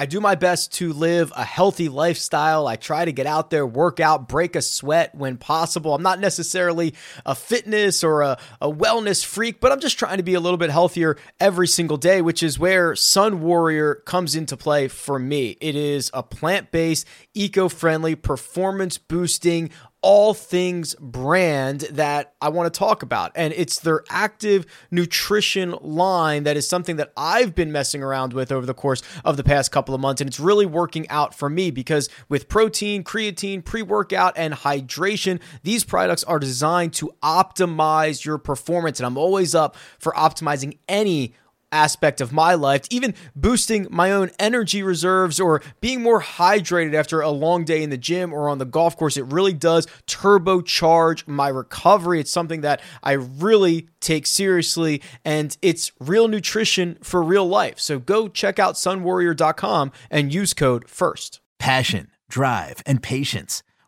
I do my best to live a healthy lifestyle. I try to get out there, work out, break a sweat when possible. I'm not necessarily a fitness or a, a wellness freak, but I'm just trying to be a little bit healthier every single day, which is where Sun Warrior comes into play for me. It is a plant based, eco friendly, performance boosting, all things brand that I want to talk about. And it's their active nutrition line that is something that I've been messing around with over the course of the past couple of months. And it's really working out for me because with protein, creatine, pre workout, and hydration, these products are designed to optimize your performance. And I'm always up for optimizing any aspect of my life, even boosting my own energy reserves or being more hydrated after a long day in the gym or on the golf course. It really does turbocharge my recovery. It's something that I really take seriously and it's real nutrition for real life. So go check out sunwarrior.com and use code FIRST. Passion, drive, and patience.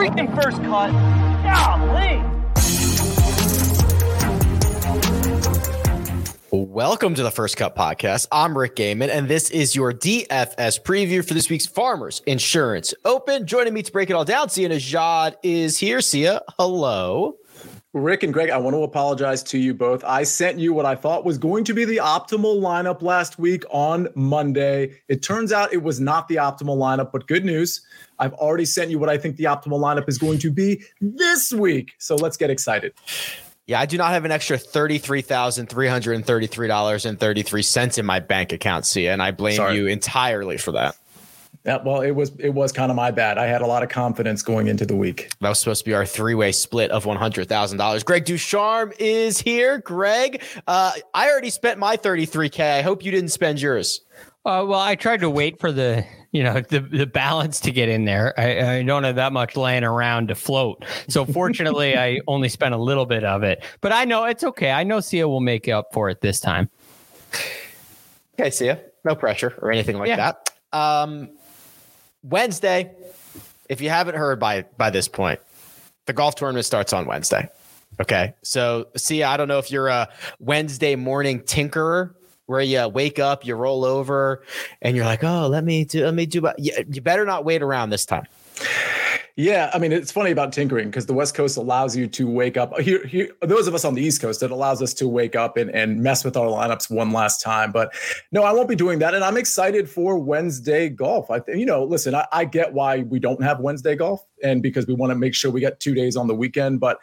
Freaking first cut. Golly. Welcome to the First Cut Podcast. I'm Rick Gehman, and this is your DFS preview for this week's Farmers Insurance Open. Joining me to break it all down, Sia Nejad is here. Sia, hello. Rick and Greg, I want to apologize to you both. I sent you what I thought was going to be the optimal lineup last week on Monday. It turns out it was not the optimal lineup, but good news. I've already sent you what I think the optimal lineup is going to be this week. So let's get excited. Yeah, I do not have an extra $33,333.33 in my bank account, Sia, and I blame Sorry. you entirely for that. Yeah, well, it was it was kind of my bad. I had a lot of confidence going into the week. That was supposed to be our three way split of one hundred thousand dollars. Greg DuCharme is here. Greg, uh, I already spent my thirty three k. I hope you didn't spend yours. Uh, well, I tried to wait for the you know the the balance to get in there. I, I don't have that much laying around to float. So fortunately, I only spent a little bit of it. But I know it's okay. I know Sia will make up for it this time. Okay, Sia. No pressure or anything like yeah. that. Um, Wednesday, if you haven't heard by by this point, the golf tournament starts on Wednesday. Okay. So Sia, I don't know if you're a Wednesday morning tinkerer where you wake up, you roll over, and you're like, oh, let me do let me do you, you better not wait around this time. Yeah, I mean it's funny about tinkering because the West Coast allows you to wake up. Here, here, those of us on the East Coast, it allows us to wake up and, and mess with our lineups one last time. But no, I won't be doing that, and I'm excited for Wednesday golf. I you know, listen, I, I get why we don't have Wednesday golf, and because we want to make sure we get two days on the weekend. But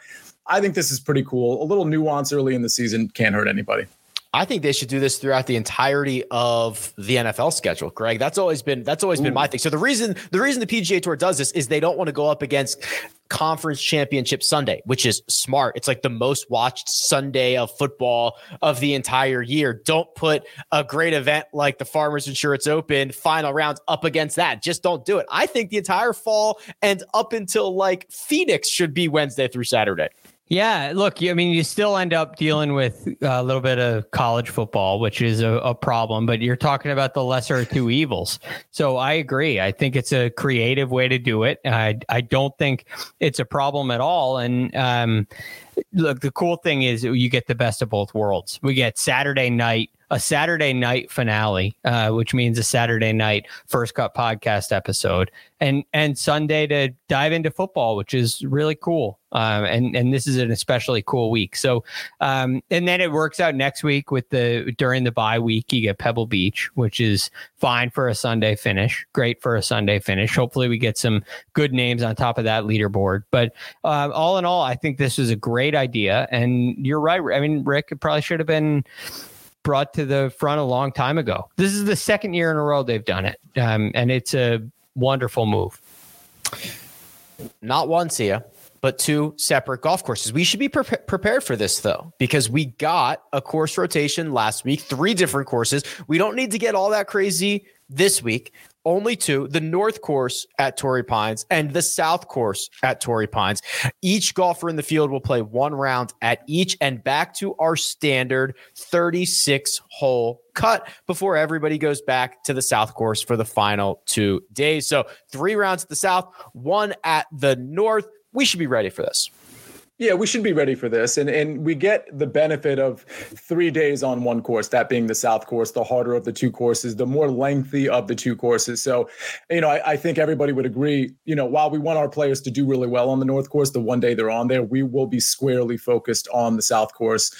I think this is pretty cool. A little nuance early in the season can't hurt anybody. I think they should do this throughout the entirety of the NFL schedule, Greg. That's always been that's always Ooh. been my thing. So the reason the reason the PGA Tour does this is they don't want to go up against conference championship Sunday, which is smart. It's like the most watched Sunday of football of the entire year. Don't put a great event like the Farmers Insurance Open final rounds up against that. Just don't do it. I think the entire fall and up until like Phoenix should be Wednesday through Saturday. Yeah, look, I mean, you still end up dealing with a little bit of college football, which is a, a, problem, but you're talking about the lesser of two evils. So I agree. I think it's a creative way to do it. I, I don't think it's a problem at all. And um, look, the cool thing is you get the best of both worlds. We get Saturday night a Saturday night finale, uh, which means a Saturday night first cut podcast episode, and and Sunday to dive into football, which is really cool. Um, and and this is an especially cool week. So, um, and then it works out next week with the during the bye week, you get Pebble Beach, which is fine for a Sunday finish, great for a Sunday finish. Hopefully, we get some good names on top of that leaderboard. But uh, all in all, I think this is a great idea, and you're right. I mean, Rick, it probably should have been brought to the front a long time ago. This is the second year in a row they've done it, um, and it's a wonderful move. Not one, Sia, but two separate golf courses. We should be pre- prepared for this though, because we got a course rotation last week, three different courses. We don't need to get all that crazy this week only two the north course at torrey pines and the south course at torrey pines. Each golfer in the field will play one round at each and back to our standard 36 hole cut before everybody goes back to the south course for the final two days. So three rounds at the south one at the north. We should be ready for this yeah, we should be ready for this. And and we get the benefit of three days on one course, that being the South course, the harder of the two courses, the more lengthy of the two courses. So, you know, I, I think everybody would agree, you know, while we want our players to do really well on the North course, the one day they're on there, we will be squarely focused on the South course.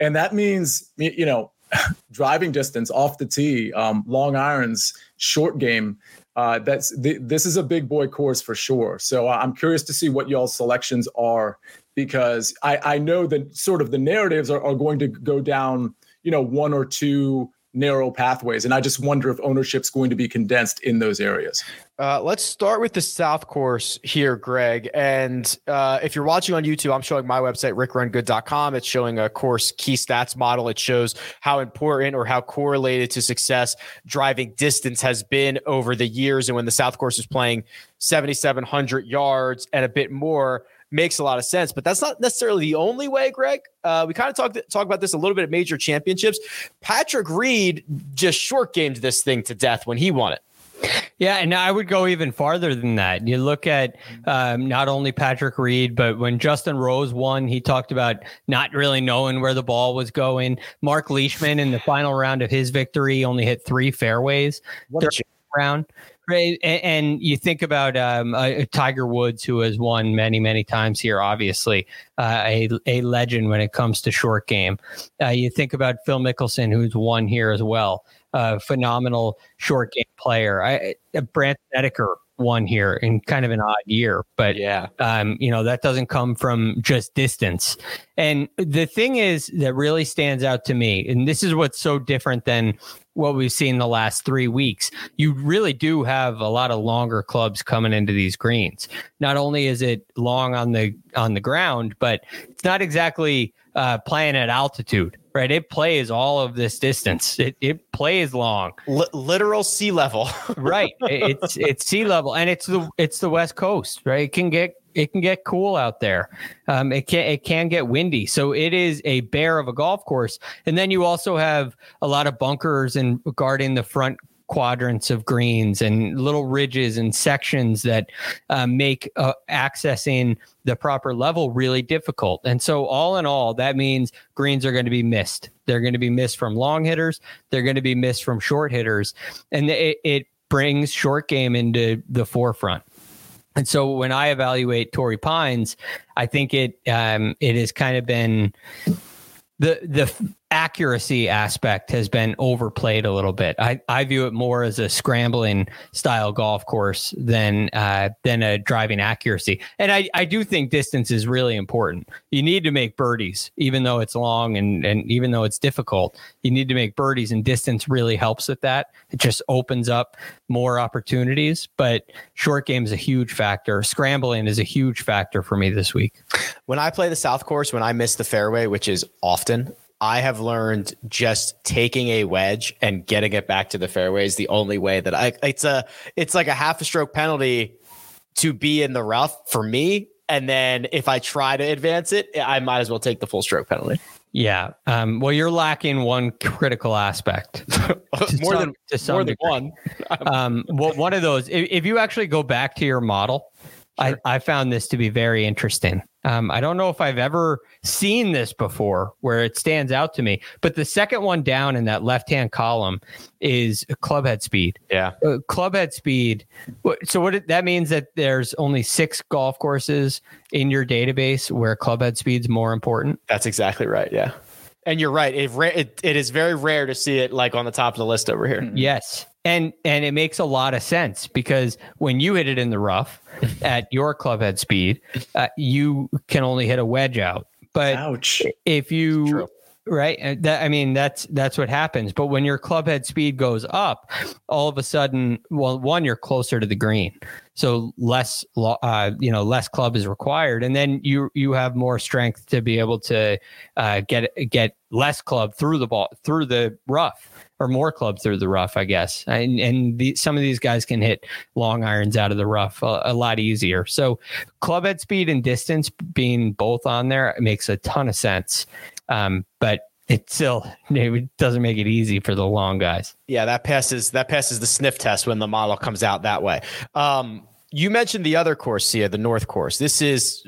And that means, you know, driving distance off the tee, um, long irons, short game. Uh, that's this is a big boy course for sure. So I'm curious to see what y'all's selections are because I, I know that sort of the narratives are, are going to go down, you know, one or two narrow pathways. And I just wonder if ownership's going to be condensed in those areas. Uh, let's start with the South course here, Greg. And uh, if you're watching on YouTube, I'm showing my website, rickrungood.com. It's showing a course key stats model. It shows how important or how correlated to success driving distance has been over the years. And when the South course is playing 7,700 yards and a bit more, makes a lot of sense. But that's not necessarily the only way, Greg. Uh, we kind of talked talk about this a little bit at major championships. Patrick Reed just short gamed this thing to death when he won it. Yeah, and I would go even farther than that. You look at um, not only Patrick Reed, but when Justin Rose won, he talked about not really knowing where the ball was going. Mark Leishman in the final round of his victory only hit three fairways. What round. Right, and, you think about um, uh, Tiger Woods, who has won many, many times here. Obviously, uh, a a legend when it comes to short game. Uh, you think about Phil Mickelson, who's won here as well. Phenomenal short game player. I, uh, Brandt Snedeker won here in kind of an odd year, but yeah, um, you know that doesn't come from just distance. And the thing is that really stands out to me, and this is what's so different than what we've seen the last three weeks, you really do have a lot of longer clubs coming into these greens. Not only is it long on the on the ground, but it's not exactly uh, playing at altitude, right? It plays all of this distance. It it plays long, L- literal sea level, right? It's it's sea level, and it's the it's the west coast, right? It can get it can get cool out there. Um, it can it can get windy, so it is a bear of a golf course. And then you also have a lot of bunkers and guarding the front quadrants of greens and little ridges and sections that uh, make uh, accessing the proper level really difficult. And so, all in all, that means greens are going to be missed. They're going to be missed from long hitters. They're going to be missed from short hitters, and it, it brings short game into the forefront. And so when I evaluate Torrey Pines, I think it um, it has kind of been the the accuracy aspect has been overplayed a little bit. I, I view it more as a scrambling style golf course than uh, than a driving accuracy. And I, I do think distance is really important. You need to make birdies, even though it's long and, and even though it's difficult. You need to make birdies, and distance really helps with that. It just opens up more opportunities. But short game is a huge factor. Scrambling is a huge factor for me this week. When I play the South Course, when I miss the fairway, which is often, I have learned just taking a wedge and getting it back to the fairway is the only way that I it's a it's like a half a stroke penalty to be in the rough for me. And then if I try to advance it, I might as well take the full stroke penalty. Yeah. Um, well, you're lacking one critical aspect. more some, than to some more than one. um, well, one of those. If, if you actually go back to your model, I, I found this to be very interesting. Um, I don't know if I've ever seen this before where it stands out to me, but the second one down in that left hand column is club head speed. Yeah. Uh, club head speed. So, what it, that means that there's only six golf courses in your database where club head speed's more important. That's exactly right. Yeah. And you're right. It, it, it is very rare to see it like on the top of the list over here. Yes. And and it makes a lot of sense because when you hit it in the rough at your club head speed, uh, you can only hit a wedge out. But Ouch. if you right that i mean that's that's what happens. But when your club head speed goes up all of a sudden well one you're closer to the green. So less uh, you know less club is required. And then you you have more strength to be able to uh, get get less club through the ball through the rough or more club through the rough i guess and and the, some of these guys can hit long irons out of the rough a, a lot easier so club head speed and distance being both on there makes a ton of sense um, but it still it doesn't make it easy for the long guys. Yeah, that passes that passes the sniff test when the model comes out that way. Um, you mentioned the other course, Sia, the North course. This is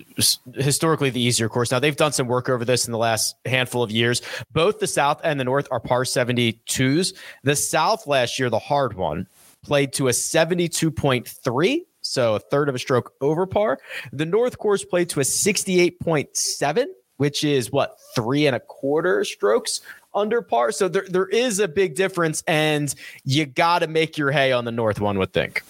historically the easier course. Now they've done some work over this in the last handful of years. Both the South and the North are par 72s. The South last year, the hard one, played to a 72.3 so a third of a stroke over par. The North course played to a 68.7, which is what three and a quarter strokes under par. So there, there is a big difference, and you got to make your hay on the North one, would think.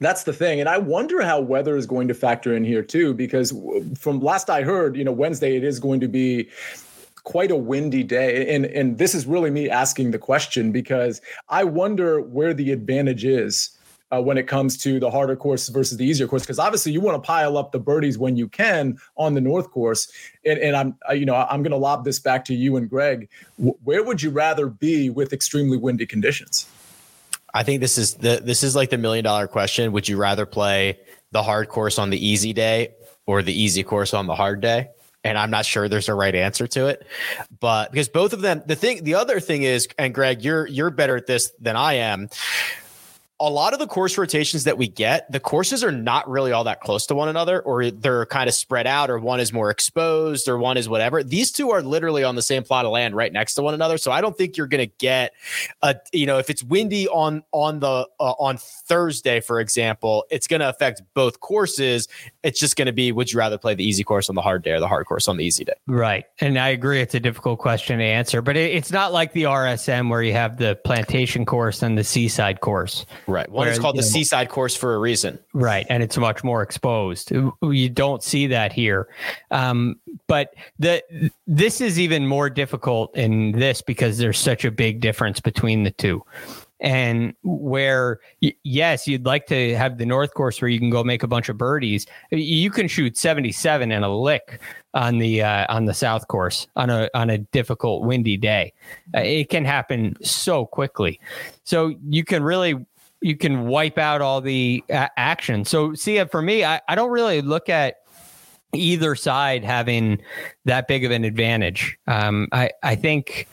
That's the thing. And I wonder how weather is going to factor in here too, because from last I heard, you know, Wednesday, it is going to be quite a windy day. And, and this is really me asking the question because I wonder where the advantage is uh, when it comes to the harder course versus the easier course. Because obviously you want to pile up the birdies when you can on the North course. And, and I'm, you know, I'm going to lob this back to you and Greg. W- where would you rather be with extremely windy conditions? I think this is the this is like the million dollar question. Would you rather play the hard course on the easy day or the easy course on the hard day? And I'm not sure there's a right answer to it, but because both of them, the thing, the other thing is, and Greg, you're you're better at this than I am a lot of the course rotations that we get, the courses are not really all that close to one another, or they're kind of spread out, or one is more exposed, or one is whatever. These two are literally on the same plot of land right next to one another. So I don't think you're going to get a, you know, if it's windy on on the uh, on Thursday, for example, it's going to affect both courses. It's just going to be, would you rather play the easy course on the hard day or the hard course on the easy day? Right, and I agree, it's a difficult question to answer, but it, it's not like the RSM where you have the plantation course and the seaside course. Right. One is called the know, seaside course for a reason. Right. And it's much more exposed. You don't see that here. Um, but the this is even more difficult in this because there's such a big difference between the two. And where, yes, you'd like to have the North Course where you can go make a bunch of birdies. You can shoot 77 and a lick on the uh, on the South Course on a on a difficult windy day. Uh, it can happen so quickly. So you can really you can wipe out all the a- action. So Sia, for me, I, I don't really look at either side having that big of an advantage. Um, I I think.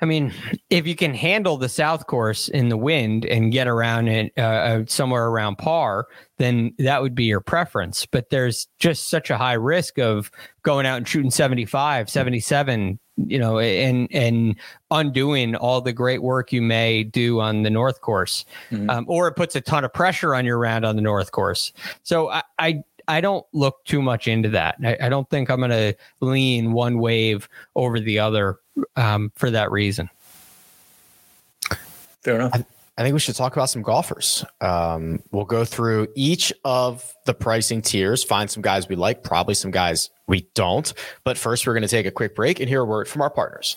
I mean, if you can handle the south course in the wind and get around it uh, uh somewhere around par, then that would be your preference. But there's just such a high risk of going out and shooting 75, 77, you know, and and undoing all the great work you may do on the North Course, mm-hmm. um, or it puts a ton of pressure on your round on the North Course. So I I, I don't look too much into that. I, I don't think I'm going to lean one wave over the other um, for that reason. Fair enough. I, I think we should talk about some golfers. Um, we'll go through each of the pricing tiers, find some guys we like, probably some guys we don't. But first, we're going to take a quick break and hear a word from our partners.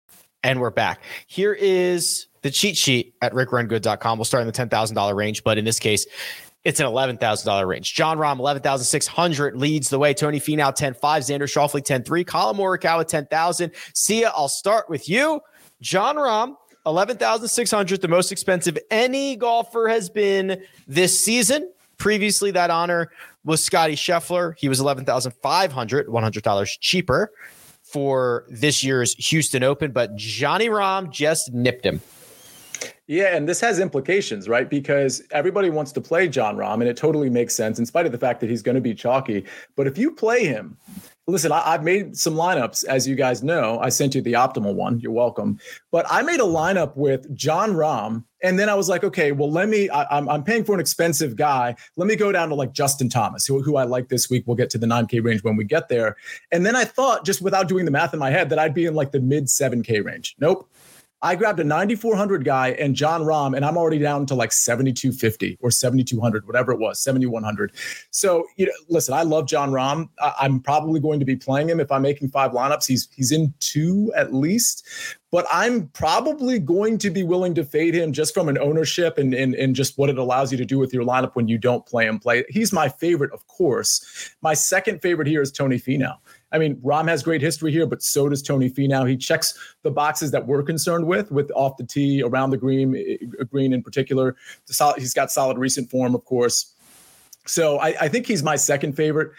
And we're back. Here is the cheat sheet at rickrungood.com. We'll start in the $10,000 range, but in this case, it's an $11,000 range. Jon Rahm, 11,600 leads the way. Tony Finau, 10.5. Xander Schauffele, 10.3. Collin Morikawa, 10,000. Sia, I'll start with you. Jon Rahm, 11,600, the most expensive any golfer has been this season. Previously, that honor was Scotty Scheffler. He was 11,500, $100 cheaper for this year's Houston Open, but Johnny Rahm just nipped him. Yeah, and this has implications, right? Because everybody wants to play Jon Rahm, and it totally makes sense in spite of the fact that he's going to be chalky. But if you play him, listen, I, have made some lineups, as you guys know. I sent you the optimal one. You're welcome. But I made a lineup with Jon Rahm, and then I was like, okay, well, let me. I, am I'm, I'm paying for an expensive guy. Let me go down to like Justin Thomas, who, who I like this week. We'll get to the 9K range when we get there. And then I thought, just without doing the math in my head, that I'd be in like the mid 7K range. Nope. I grabbed a 9400 guy and Jon Rahm, and I'm already down to like 7250 or 7200, whatever it was, 7100. So, you know, listen, I love Jon Rahm. I- I'm probably going to be playing him if I'm making five lineups. He's he's in two at least, but I'm probably going to be willing to fade him just from an ownership and, and, and just what it allows you to do with your lineup when you don't play him. Play. He's my favorite, of course. My second favorite here is Tony Finau. I mean, Rahm has great history here, but so does Tony Finau. He checks the boxes that we're concerned with, with off the tee, around the green, eh, green in particular. He's got solid recent form, of course. So I, I think he's my second favorite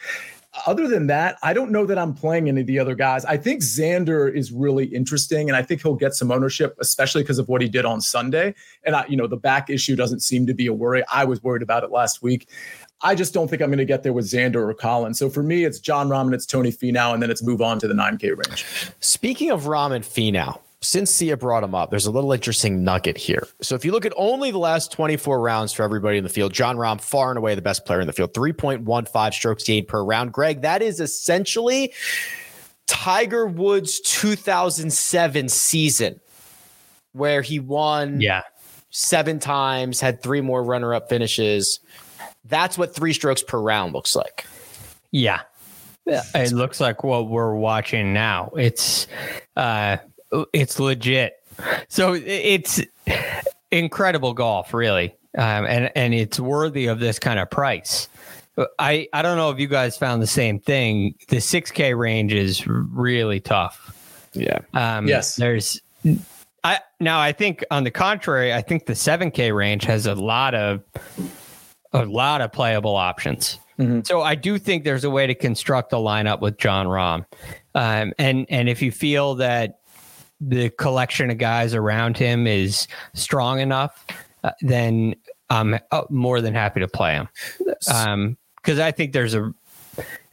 other than that, I don't know that I'm playing any of the other guys. I think Xander is really interesting, and I think he'll get some ownership, especially because of what he did on Sunday. And I, you know, the back issue doesn't seem to be a worry. I was worried about it last week. I just don't think I'm going to get there with Xander or Collin. So for me, it's Jon Rahm and it's Tony Finau, and then it's move on to the 9K range. Speaking of Rahm and Finau, since Sia brought him up, there's a little interesting nugget here. So if you look at only the last 24 rounds for everybody in the field, Jon Rahm far and away the best player in the field, 3.15 strokes gained per round. Greg, that is essentially Tiger Woods 2007 season where he won yeah. seven times, had three more runner-up finishes. That's what three strokes per round looks like. Yeah. It looks like what we're watching now. It's uh it's legit. So it's incredible golf, really. Um, and and it's worthy of this kind of price. I I don't know if you guys found the same thing. The 6K range is really tough. Yeah. Um, yes. There's I now I think on the contrary, I think the 7K range has a lot of a lot of playable options. Mm-hmm. So I do think there's a way to construct a lineup with Jon Rahm. Um, and and if you feel that the collection of guys around him is strong enough, uh, then I'm uh, more than happy to play him. Um, because I think there's a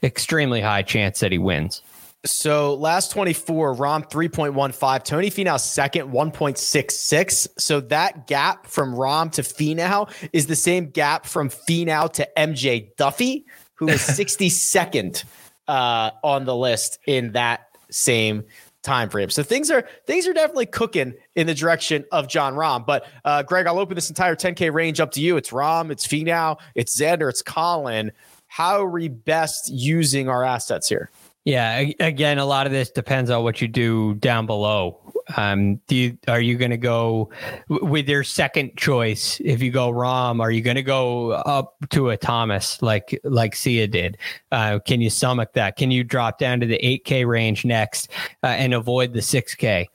extremely high chance that he wins. So last 24, Rahm 3.15, Tony Finau second 1.66. So that gap from Rahm to Finau is the same gap from Finau to MJ Daffue, who is 62nd uh, on the list in that same time frame. So things are things are definitely cooking in the direction of Jon Rahm. But uh, Greg, I'll open this entire 10K range up to you. It's Rahm, it's Finau, it's Xander, it's Collin. How are we best using our assets here? Yeah, again, a lot of this depends on what you do down below. Um, do you are you going to go with your second choice? If you go Rahm, are you going to go up to a Thomas like like Sia did? Uh, can you stomach that? Can you drop down to the 8K range next uh, and avoid the 6K?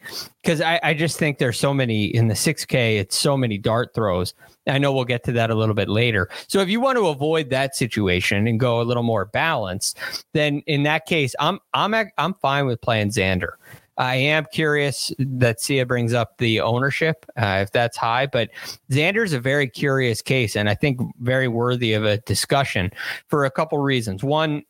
Because I, I just think there's so many in the 6K. It's so many dart throws. I know we'll get to that a little bit later. So if you want to avoid that situation and go a little more balanced, then in that case, I'm I'm I'm fine with playing Xander. I am curious that Sia brings up the ownership, uh, if that's high, but Xander's a very curious case and I think very worthy of a discussion for a couple reasons. One,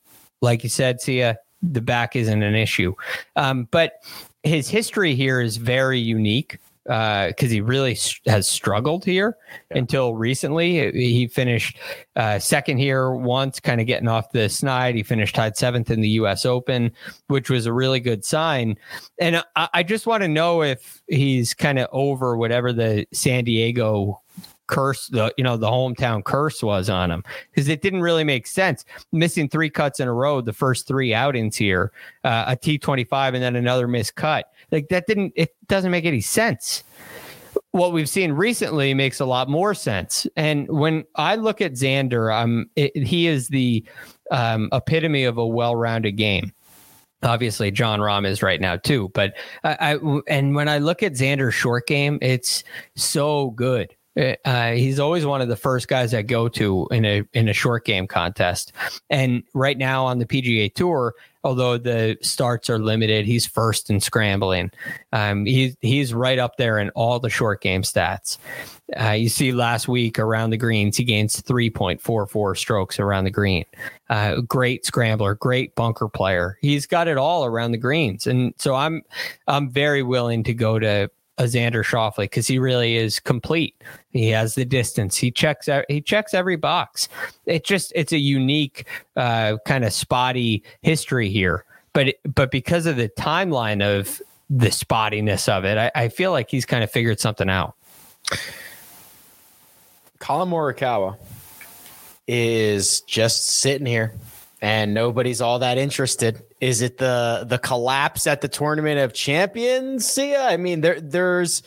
like you said, Sia, the back isn't an issue. Um, but his history here is very unique because uh, he really has struggled here yeah. until recently. He finished uh, second here once, kind of getting off the snide. He finished tied seventh in the U.S. Open, which was a really good sign. And I, I just want to know if he's kind of over whatever the San Diego curse the you know the hometown curse was on him because it didn't really make sense missing three cuts in a row the first three outings here uh, a t25 and then another missed cut like that didn't it doesn't make any sense what we've seen recently makes a lot more sense and when i look at xander um it, he is the um, epitome of a well-rounded game obviously Jon Rahm is right now too. But I, I, and when I look at Xander's short game, it's so good. Uh, he's always one of the first guys I go to in a in a short game contest. And right now on the PGA Tour, although the starts are limited, he's first in scrambling. Um, he's he's right up there in all the short game stats. Uh, you see, last week around the greens, he gains three point four four strokes around the green. Uh, great scrambler, great bunker player. He's got it all around the greens, and so I'm I'm very willing to go to a Xander Schauffele because he really is complete. He has the distance. He checks he checks every box. It just it's a unique uh, kind of spotty history here, but but because of the timeline of the spottiness of it, I, I feel like he's kind of figured something out. Collin Morikawa is just sitting here and nobody's all that interested. Is it the the collapse at the tournament of champions? Sia? I mean, there there's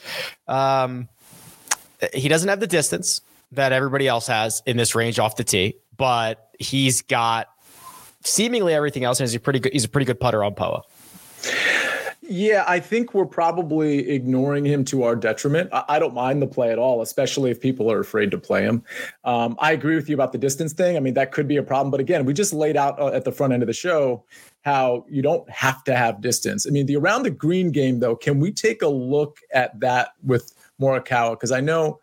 um he doesn't have the distance that everybody else has in this range off the tee, but he's got seemingly everything else, and he's a pretty good he's a pretty good putter on POA. Yeah, I think we're probably ignoring him to our detriment. I, I, don't mind the play at all, especially if people are afraid to play him. Um, I agree with you about the distance thing. I mean, that could be a problem. But again, we just laid out uh, at the front end of the show how you don't have to have distance. I mean, the around the green game, though, can we take a look at that with Morikawa? Because I know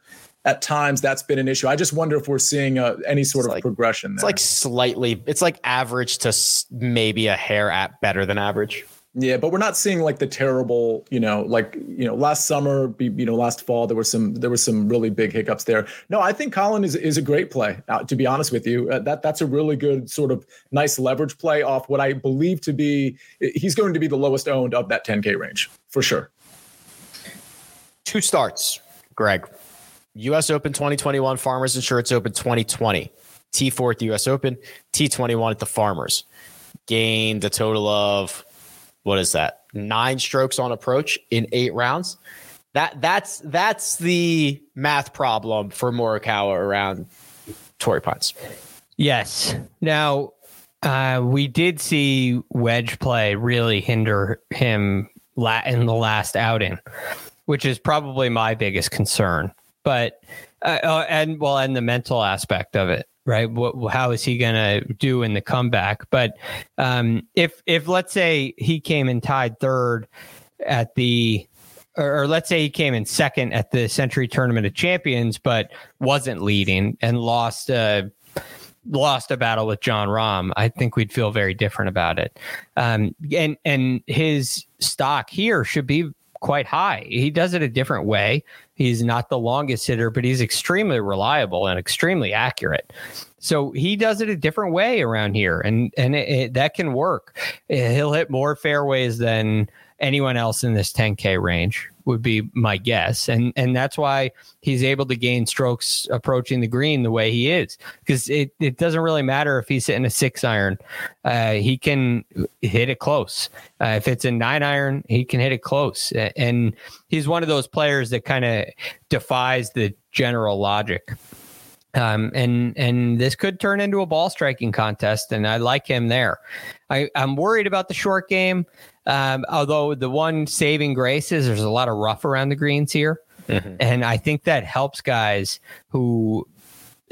at times that's been an issue. I just wonder if we're seeing uh, any sort it's of like, progression. There. It's like slightly, it's like average to maybe a hair at better than average. Yeah, but we're not seeing like the terrible, you know, like you know, last summer, you know, last fall there were some there were some really big hiccups there. No, I think Collin is is a great play. Uh, to be honest with you, uh, that that's a really good sort of nice leverage play off what I believe to be he's going to be the lowest owned of that 10k range for sure. Two starts, Greg. U.S. Open 2021, Farmers Insurance Open 2020, T4 at the U.S. Open, T21 at the Farmers. Gained a total of what is that? Nine strokes on approach in eight rounds. That that's that's the math problem for Morikawa around Torrey Pines. Yes. Now uh, we did see wedge play really hinder him in the last outing, which is probably my biggest concern. But uh, uh and well, and the mental aspect of it right? What, how is he going to do in the comeback? But um, if if let's say he came and tied third at the or, let's say he came in second at the Sentry Tournament of Champions, but wasn't leading and lost a lost a battle with Jon Rahm, I think we'd feel very different about it. Um, and and his stock here should be quite high. He does it a different way. He's not the longest hitter, but he's extremely reliable and extremely accurate. So he does it a different way around here, and and it, it, that can work. He'll hit more fairways than anyone else in this 10K range would be my guess. And and that's why he's able to gain strokes approaching the green the way he is. Because it, it doesn't really matter if he's hitting a six iron. Uh, he can hit it close. Uh, if it's a nine iron, he can hit it close. And he's one of those players that kind of defies the general logic. Um, and and this could turn into a ball striking contest, and I like him there. I, I'm worried about the short game. Um, although the one saving grace is there's a lot of rough around the greens here. Mm-hmm. And I think that helps guys who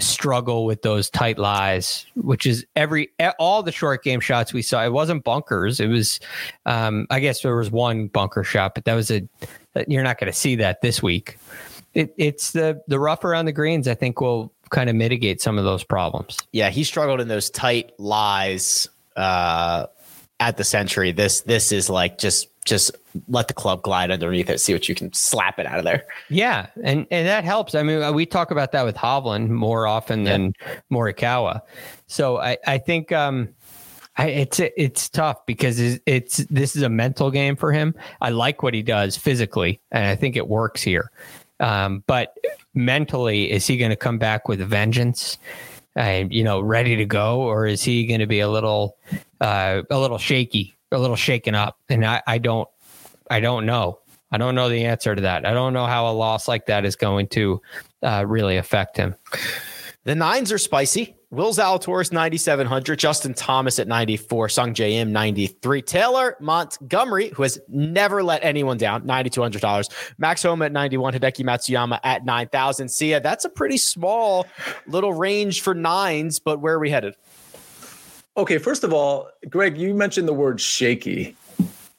struggle with those tight lies, which is every all the short game shots we saw. It wasn't bunkers. It was, um, I guess there was one bunker shot, but that was a. You're not going to see that this week. It, it's the the rough around the greens. I think will kind of mitigate some of those problems. Yeah, he struggled in those tight lies. Uh, at the Sentry. this this is like just just let the club glide underneath it, see what you can slap it out of there. Yeah, and and that helps. I mean, we talk about that with Hovland more often yeah. than Morikawa. So I I think um I, it's it's tough because it's, it's this is a mental game for him. I like what he does physically, and I think it works here. Um, but mentally, is he going to come back with a vengeance? Uh, you know, ready to go, or is he going to be a little, uh, a little shaky, a little shaken up? And I, I don't, I don't know. I don't know the answer to that. I don't know how a loss like that is going to uh, really affect him. The nines are spicy. Will Zalatoris 9,700, Justin Thomas at 94, Sungjae Im, 93, Taylor Montgomery, who has never let anyone down, $9,200, Max Homa at 91, Hideki Matsuyama at 9,000. Sia, that's a pretty small little range for nines, but where are we headed? Okay, first of all, Greg, you mentioned the word shaky.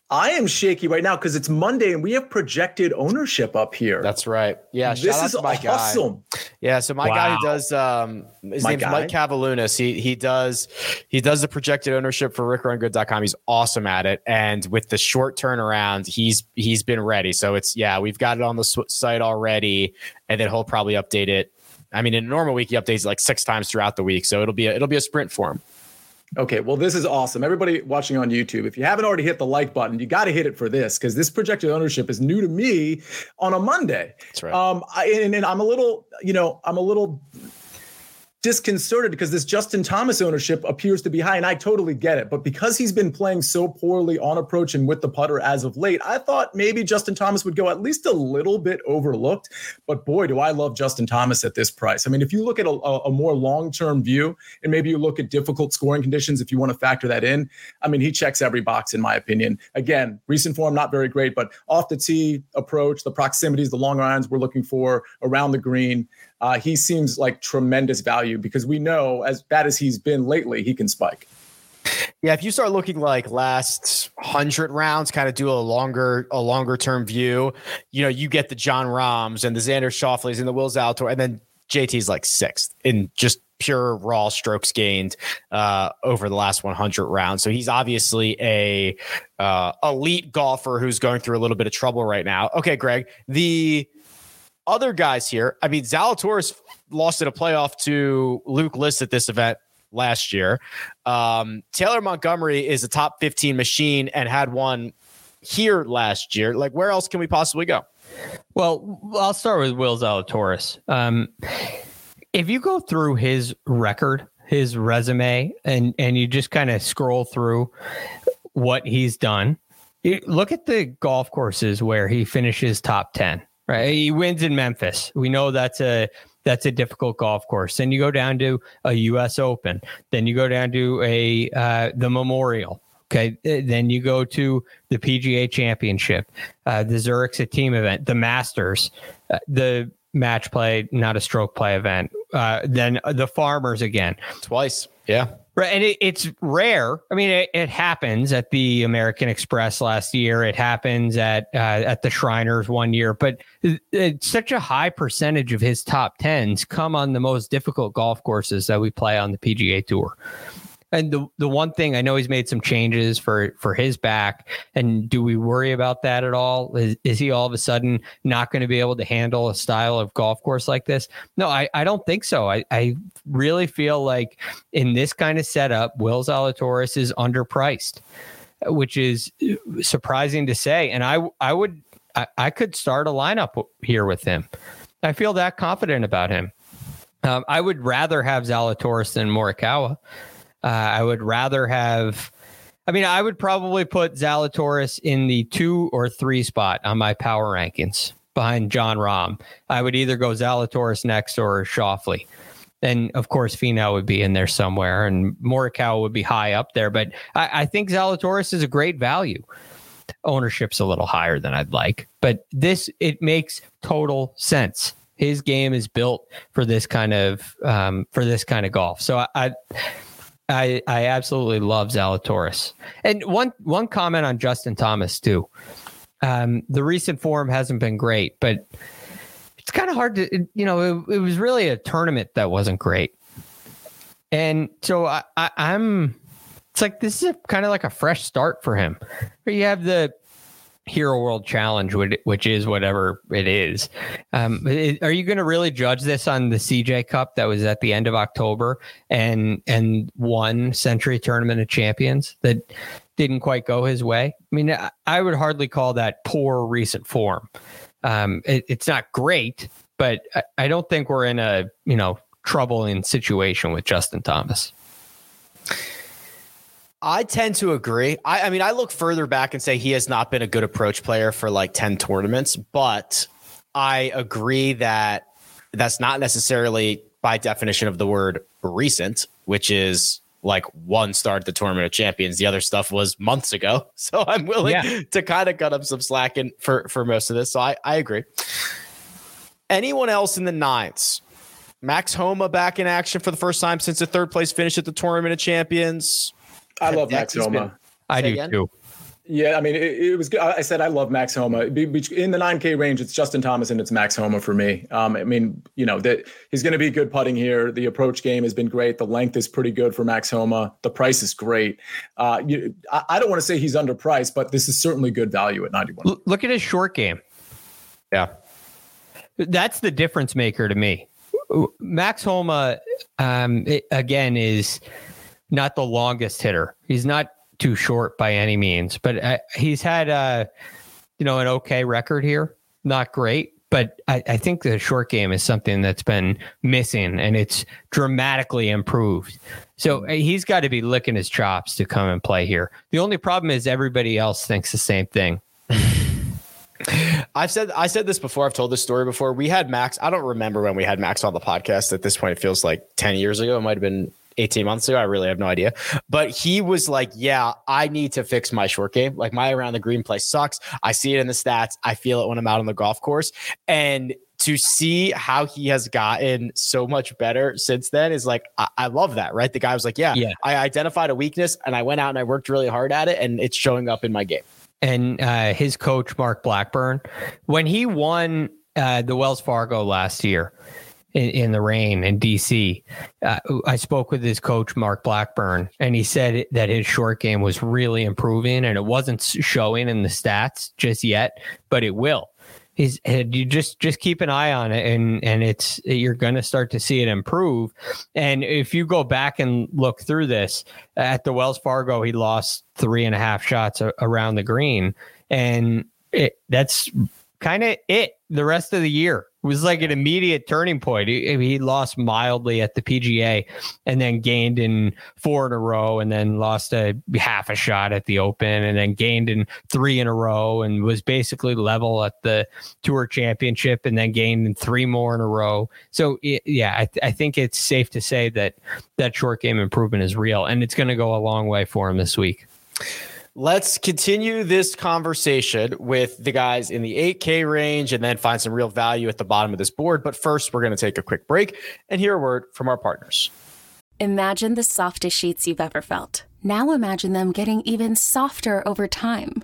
I am shaky right now because it's Monday and we have projected ownership up here. That's right. Yeah, this is my awesome. Guy. Yeah, so my wow. guy who does um his my name's guy? Mike Cavalunas. He he does he does the projected ownership for rickrungood.com. He's awesome at it and with the short turnaround, he's he's been ready. So it's yeah, we've got it on the site already and then he'll probably update it. I mean, in a normal week, he updates like six times throughout the week, so it'll be a, it'll be a sprint for him. Okay, well, this is awesome. Everybody watching on YouTube, if you haven't already hit the like button, you got to hit it for this because this projected ownership is new to me on a Monday. That's right. Um, I, and, and I'm a little, you know, I'm a little disconcerted because this Justin Thomas ownership appears to be high, and I totally get it. But because he's been playing so poorly on approach and with the putter as of late, I thought maybe Justin Thomas would go at least a little bit overlooked. But boy, do I love Justin Thomas at this price. I mean, if you look at a, a more long term view, and maybe you look at difficult scoring conditions, if you want to factor that in, I mean, he checks every box in my opinion. Again, recent form not very great, but off the tee approach, the proximities, the long irons we're looking for around the green uh, he seems like tremendous value because we know, as bad as he's been lately, he can spike. Yeah, if you start looking like last hundred rounds, kind of do a longer a longer term view, you know, you get the Jon Rahms and the Xander Schauffele's and the Will Zalator, and then JT's like sixth in just pure raw strokes gained uh, over the last 100 rounds. So he's obviously a uh, elite golfer who's going through a little bit of trouble right now. Okay, Greg, the other guys here, I mean, Zalatoris lost in a playoff to Luke List at this event last year. Um, Taylor Montgomery is a top 15 machine and had one here last year. Like, where else can we possibly go? Well, I'll start with Will Zalatoris. Um, if you go through his record, his resume, and and you just kind of scroll through what he's done, look at the golf courses where he finishes top 10 right? He wins in Memphis. We know that's a that's a difficult golf course. Then you go down to a U.S. Open. Then you go down to a uh, the Memorial. Okay, then you go to the PGA Championship, uh, the Zurich's a team event, the Masters, uh, the match play, not a stroke play event. Uh, then the Farmers again, twice. Yeah, Right, and it, it's rare. I mean, it, it, happens at the American Express last year. It happens at uh, at the Shriners one year, but it's such a high percentage of his top tens come on the most difficult golf courses that we play on the PGA Tour. And the the one thing I know he's made some changes for for his back. And do we worry about that at all? Is, is he all of a sudden not going to be able to handle a style of golf course like this? No, I, I don't think so. I, I really feel like in this kind of setup, Will Zalatoris is underpriced. which is surprising to say. And I I would I, I could start a lineup here with him. I feel that confident about him. Um, I would rather have Zalatoris than Morikawa. Uh, I would rather have. I mean, I would probably put Zalatoris in the two or three spot on my power rankings behind Jon Rahm. I would either go Zalatoris next or Schauffele. And of course, Finau would be in there somewhere, and Morikawa would be high up there. But I, I think Zalatoris is a great value. Ownership's a little higher than I'd like, but this it makes total sense. His game is built for this kind of um, for this kind of golf. So I, I I I absolutely love Zalatoris. And one one comment on Justin Thomas too. Um, the recent form hasn't been great, but it's kind of hard to you know it, it, was really a tournament that wasn't great, and so I, I I'm it's like this is kind of like a fresh start for him. You have the Hero World Challenge, which is whatever it is. Um, are you going to really judge this on the CJ Cup that was at the end of October and and one Sentry Tournament of Champions that didn't quite go his way? I mean, I would hardly call that poor recent form. Um, it, it's not great, but I, I don't think we're in a you know troubling situation with Justin Thomas. I tend to agree. I, I, mean, I look further back and say he has not been a good approach player for like 10 tournaments, but I agree that that's not necessarily by definition of the word recent, which is like one start at the tournament of champions. The other stuff was months ago. So I'm willing yeah. to kind of cut up some slack in for, for most of this. So I, I agree. Anyone else in the nines? Max Homa back in action for the first time since the third place finish at the tournament of champions. I love Max Homa. I do again? too. Yeah, I mean, it, it, was good. I said I love Max Homa. In the 9K range, it's Justin Thomas and it's Max Homa for me. Um, I mean, you know, that he's going to be good putting here. The approach game has been great. The length is pretty good for Max Homa. The price is great. Uh, you, I, I, don't want to say he's underpriced, but this is certainly good value at 91. Look at his short game. Yeah. That's the difference maker to me. Max Homa, um, it, again, is not the longest hitter. He's not too short by any means, but uh, he's had uh, you know an okay record here. Not great, but I, I, think the short game is something that's been missing, and it's dramatically improved. So uh, he's got to be licking his chops to come and play here. The only problem is everybody else thinks the same thing. I've said I said this before. I've told this story before. We had Max. I don't remember when we had Max on the podcast. At this point, it feels like ten years ago. It might have been 18 months ago. I really have no idea. But he was like, Yeah, I need to fix my short game. Like my around the green play sucks. I see it in the stats. I feel it when I'm out on the golf course. And to see how he has gotten so much better since then is like I, I, love that, right? The guy was like, yeah, yeah, I identified a weakness and I went out and I worked really hard at it, and it's showing up in my game. And uh, his coach Mark Blackburn, when he won uh, the Wells Fargo last year, in, in the rain in DC. Uh, I spoke with his coach, Mark Blackburn, and he said that his short game was really improving and it wasn't showing in the stats just yet, but it will. He's you just just keep an eye on it and and it's you're going to start to see it improve and if you go back and look through this at the wells fargo he lost three and a half shots around the green and it, that's kind of it the rest of the year it was like an immediate turning point. He, he, lost mildly at the PGA and then gained in four in a row and then lost a half a shot at the Open and then gained in three in a row and was basically level at the Tour Championship and then gained in three more in a row. So, yeah, I, I think it's safe to say that that short game improvement is real and it's going to go a long way for him this week. Let's continue this conversation with the guys in the 8K range and then find some real value at the bottom of this board. But first, we're going to take a quick break and hear a word from our partners. Imagine the softest sheets you've ever felt. Now imagine them getting even softer over time.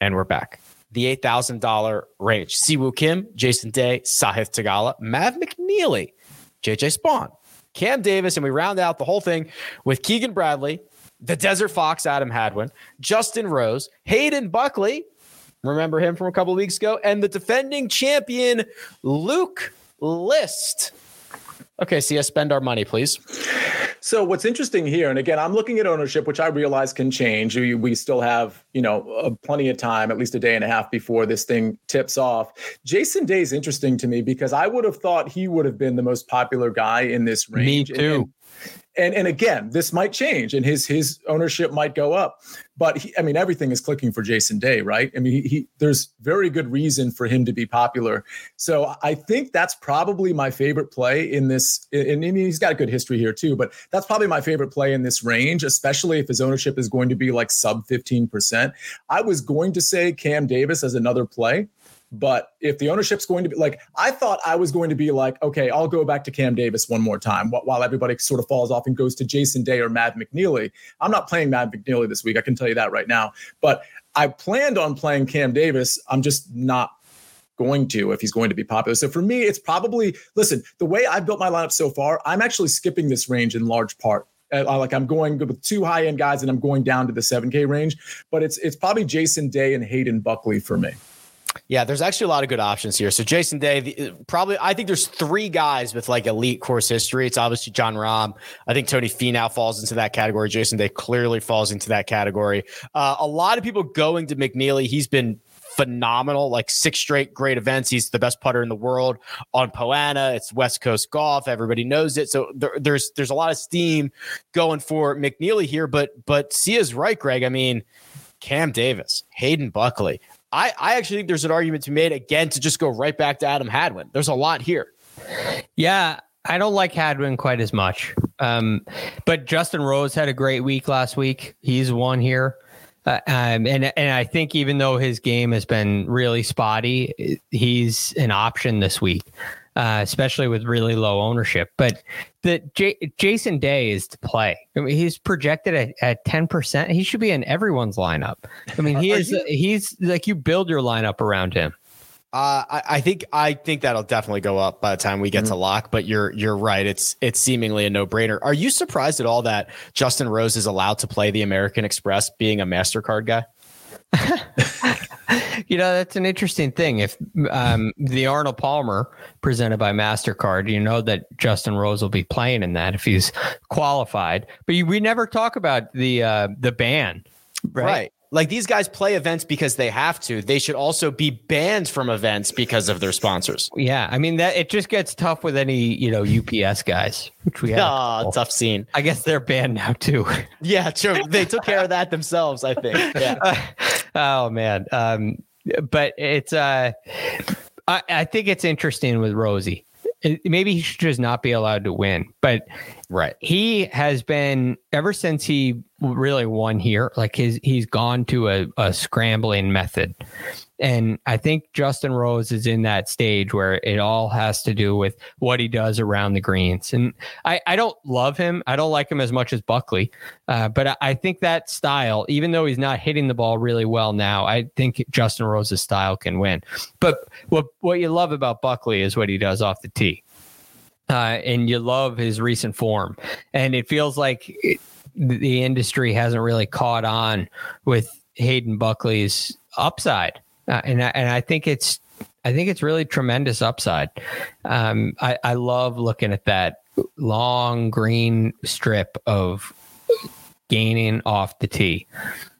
And we're back. The $8,000 range. Siwoo Kim, Jason Day, Sahith Theegala, Mav McNealy, JJ Spaun, Cam Davis, and we round out the whole thing with Keegan Bradley, the Desert Fox, Adam Hadwin, Justin Rose, Hayden Buckley, remember him from a couple weeks ago, and the defending champion, Luke List. Okay, see us spend our money, please. So what's interesting here, and again, I'm looking at ownership, which I realize can change. We, we still have, you know, uh, plenty of time, at least a day and a half before this thing tips off. Jason Day is interesting to me because I would have thought he would have been the most popular guy in this range. Me too. And, and and and again, this might change, and his his ownership might go up. But he, I mean, everything is clicking for Jason Day, right? I mean, he, he, there's very good reason for him to be popular. So I think that's probably my favorite play in this. And, and he's got a good history here too, but that's probably my favorite play in this range, especially if his ownership is going to be like sub 15%. I was going to say Cam Davis as another play. But if the ownership's going to be like, I thought I was going to be like, okay, I'll go back to Cam Davis one more time while everybody sort of falls off and goes to Jason Day or Mav McNealy. I'm not playing Mav McNealy this week. I can tell you that right now. But I planned on playing Cam Davis. I'm just not going to if he's going to be popular. So for me, it's probably listen, the way I've built my lineup so far, I'm actually skipping this range in large part. Uh, like I'm going with two high end guys and I'm going down to the 7K range, but it's it's probably Jason Day and Hayden Buckley for me. Yeah, there's actually a lot of good options here. So Jason Day, the, probably I think there's three guys with like elite course history. It's obviously Jon Rahm. I think Tony Finau falls into that category. Jason Day clearly falls into that category. Uh, a lot of people going to McNealy. He's been phenomenal, like six straight great events. He's the best putter in the world on Poa annua. It's West Coast golf. Everybody knows it. So there, there's there's a lot of steam going for McNealy here. But but Sia's right, Greg. I mean, Cam Davis, Hayden Buckley. I, I actually think there's an argument to be made again to just go right back to Adam Hadwin. There's a lot here. Yeah, I don't like Hadwin quite as much. Um, but Justin Rose had a great week last week. He's won here. Uh, um, and and I think even though his game has been really spotty, he's an option this week uh, especially with really low ownership. But the J- Jason Day is to play. I mean, he's projected at, at 10%. He should be in everyone's lineup. I mean, he is, you- he's like you build your lineup around him. Uh, I, I, think I think that'll definitely go up by the time we get mm-hmm. to lock. But you're you're right. It's it's seemingly a no brainer. Are you surprised at all that Justin Rose is allowed to play the American Express, being a Mastercard guy? you know, that's an interesting thing. If um, the Arnold Palmer presented by MasterCard, you know that Justin Rose will be playing in that if he's qualified. But you, we never talk about the uh, the ban, right? right? Like these guys play events because they have to. They should also be banned from events because of their sponsors. Yeah, I mean that it just gets tough with any you know UPS guys, which we have. Oh, tough scene. I guess they're banned now too. yeah, true. They took care of that themselves. I think. Yeah. oh man, um, but it's uh, I, I think it's interesting with Rosie maybe he should just not be allowed to win. But right, he has been ever since he really won here. Like his he's gone to a, a scrambling method, and I think Justin Rose is in that stage where it all has to do with what he does around the greens. And I, I don't love him. I don't like him as much as Buckley. Uh, but I, I, think that style, even though he's not hitting the ball really well now, I think Justin Rose's style can win. But what, what you love about Buckley is what he does off the tee. Uh, and you love his recent form. And it feels like it, the industry hasn't really caught on with Hayden Buckley's upside uh, and I, and I think it's I think it's really tremendous upside. Um, I, I love looking at that long green strip of gaining off the tee.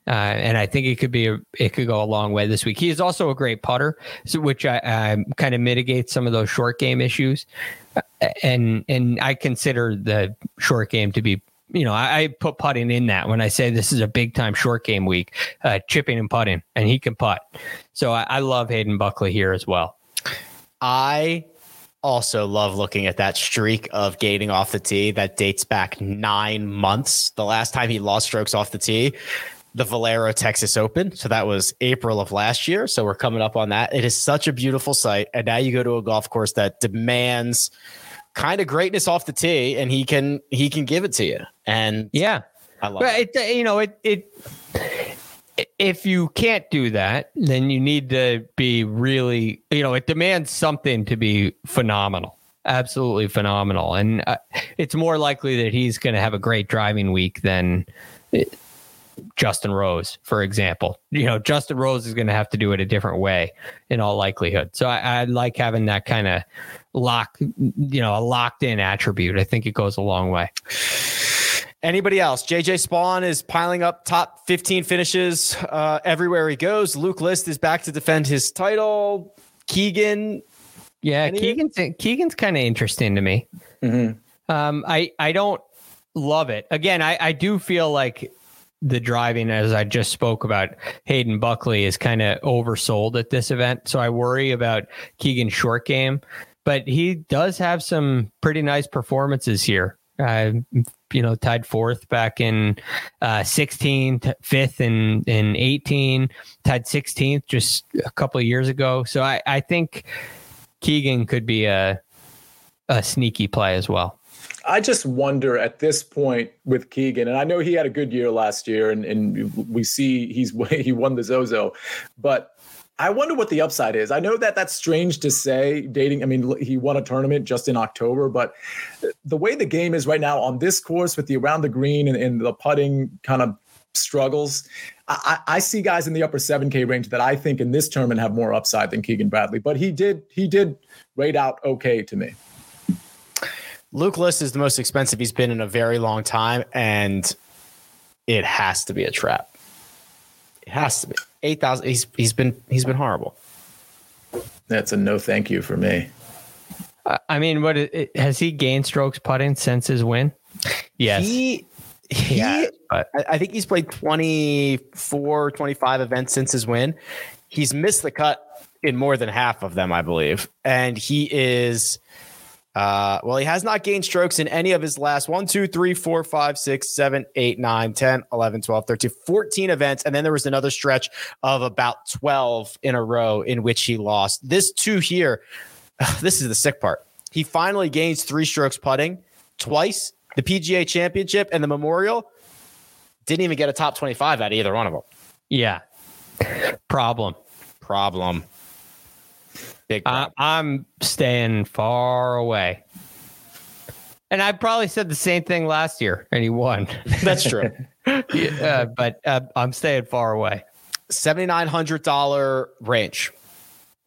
Uh, and I think it could be a, it could go a long way this week. He is also a great putter, so, which I, I kind of mitigates some of those short game issues. Uh, and and I consider the short game to be you know, I, I, put putting in that when I say this is a big time short game week, uh, chipping and putting, and he can putt. So I, I love Hayden Buckley here as well. I also love looking at that streak of gating off the tee that dates back nine months. The last time he lost strokes off the tee, the Valero Texas Open. So that was April of last year. So we're coming up on that. It is such a beautiful sight. And now you go to a golf course that demands kind of greatness off the tee and he can he can give it to you. And yeah. I love but it. it you know, it it if you can't do that, then you need to be really, you know, it demands something to be phenomenal, absolutely phenomenal. And uh, it's more likely that he's going to have a great driving week than uh, Justin Rose, for example. You know, Justin Rose is going to have to do it a different way in all likelihood. So I, I like having that kind of lock, you know, a locked in attribute. I think it goes a long way. Anybody else? JJ Spaun is piling up top 15 finishes uh, everywhere he goes. Luke List is back to defend his title. Keegan. Yeah, Keegan's Keegan's kind of interesting to me. Mm-hmm. Um, I I don't love it. Again, I I do feel like the driving, as I just spoke about, Hayden Buckley is kind of oversold at this event. So I worry about Keegan's short game, but he does have some pretty nice performances here. Uh, you know, tied fourth back in uh, 16, t- fifth in, in 18, tied 16th just a couple of years ago. So I, I think Keegan could be a, a sneaky play as well. I just wonder at this point with Keegan, and I know he had a good year last year, and, and we see he's he won the Zozo, but I wonder what the upside is. I know that that's strange to say dating. I mean, he won a tournament just in October, but uh, the way the game is right now on this course with the around the green and, and the putting kind of struggles, I, I, see guys in the upper 7K range that I think in this tournament have more upside than Keegan Bradley. But he did he did rate out okay to me. Luke List is the most expensive he's been in a very long time, and it has to be a trap. It has to be eight thousand. He's he's been he's been horrible. That's a no, thank you for me. I mean, what has he gained strokes putting since his win? Yes. He, he yeah, I think he's played 24, 25 events since his win. He's missed the cut in more than half of them, I believe. And he is uh, well, he has not gained strokes in any of his last 1, 2, 3, 4, 5, 6, 7, 8, 9, 10, 11, 12, 13, 14 events. And then there was another stretch of about 12 in a row in which he lost. This two here, this is the sick part. He finally gains three strokes putting twice, the PGA championship and the memorial. Didn't even get a top 25 out of either one of them. Yeah. Problem. Problem. Big. Uh, I'm staying far away. And I probably said the same thing last year, and he won. That's true. yeah, but uh, I'm staying far away. Seventy nine hundred dollar range.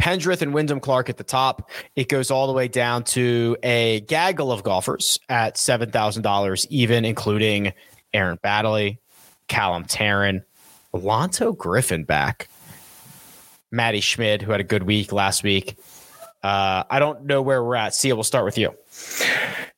Pendrith and Wyndham Clark at the top. It goes all the way down to a gaggle of golfers at seven thousand dollars, even including Aaron Baddeley, Callum Tarren, Lanto Griffin back Matti Schmid, who had a good week last week. Uh, I don't know where we're at. Sia, we'll start with you.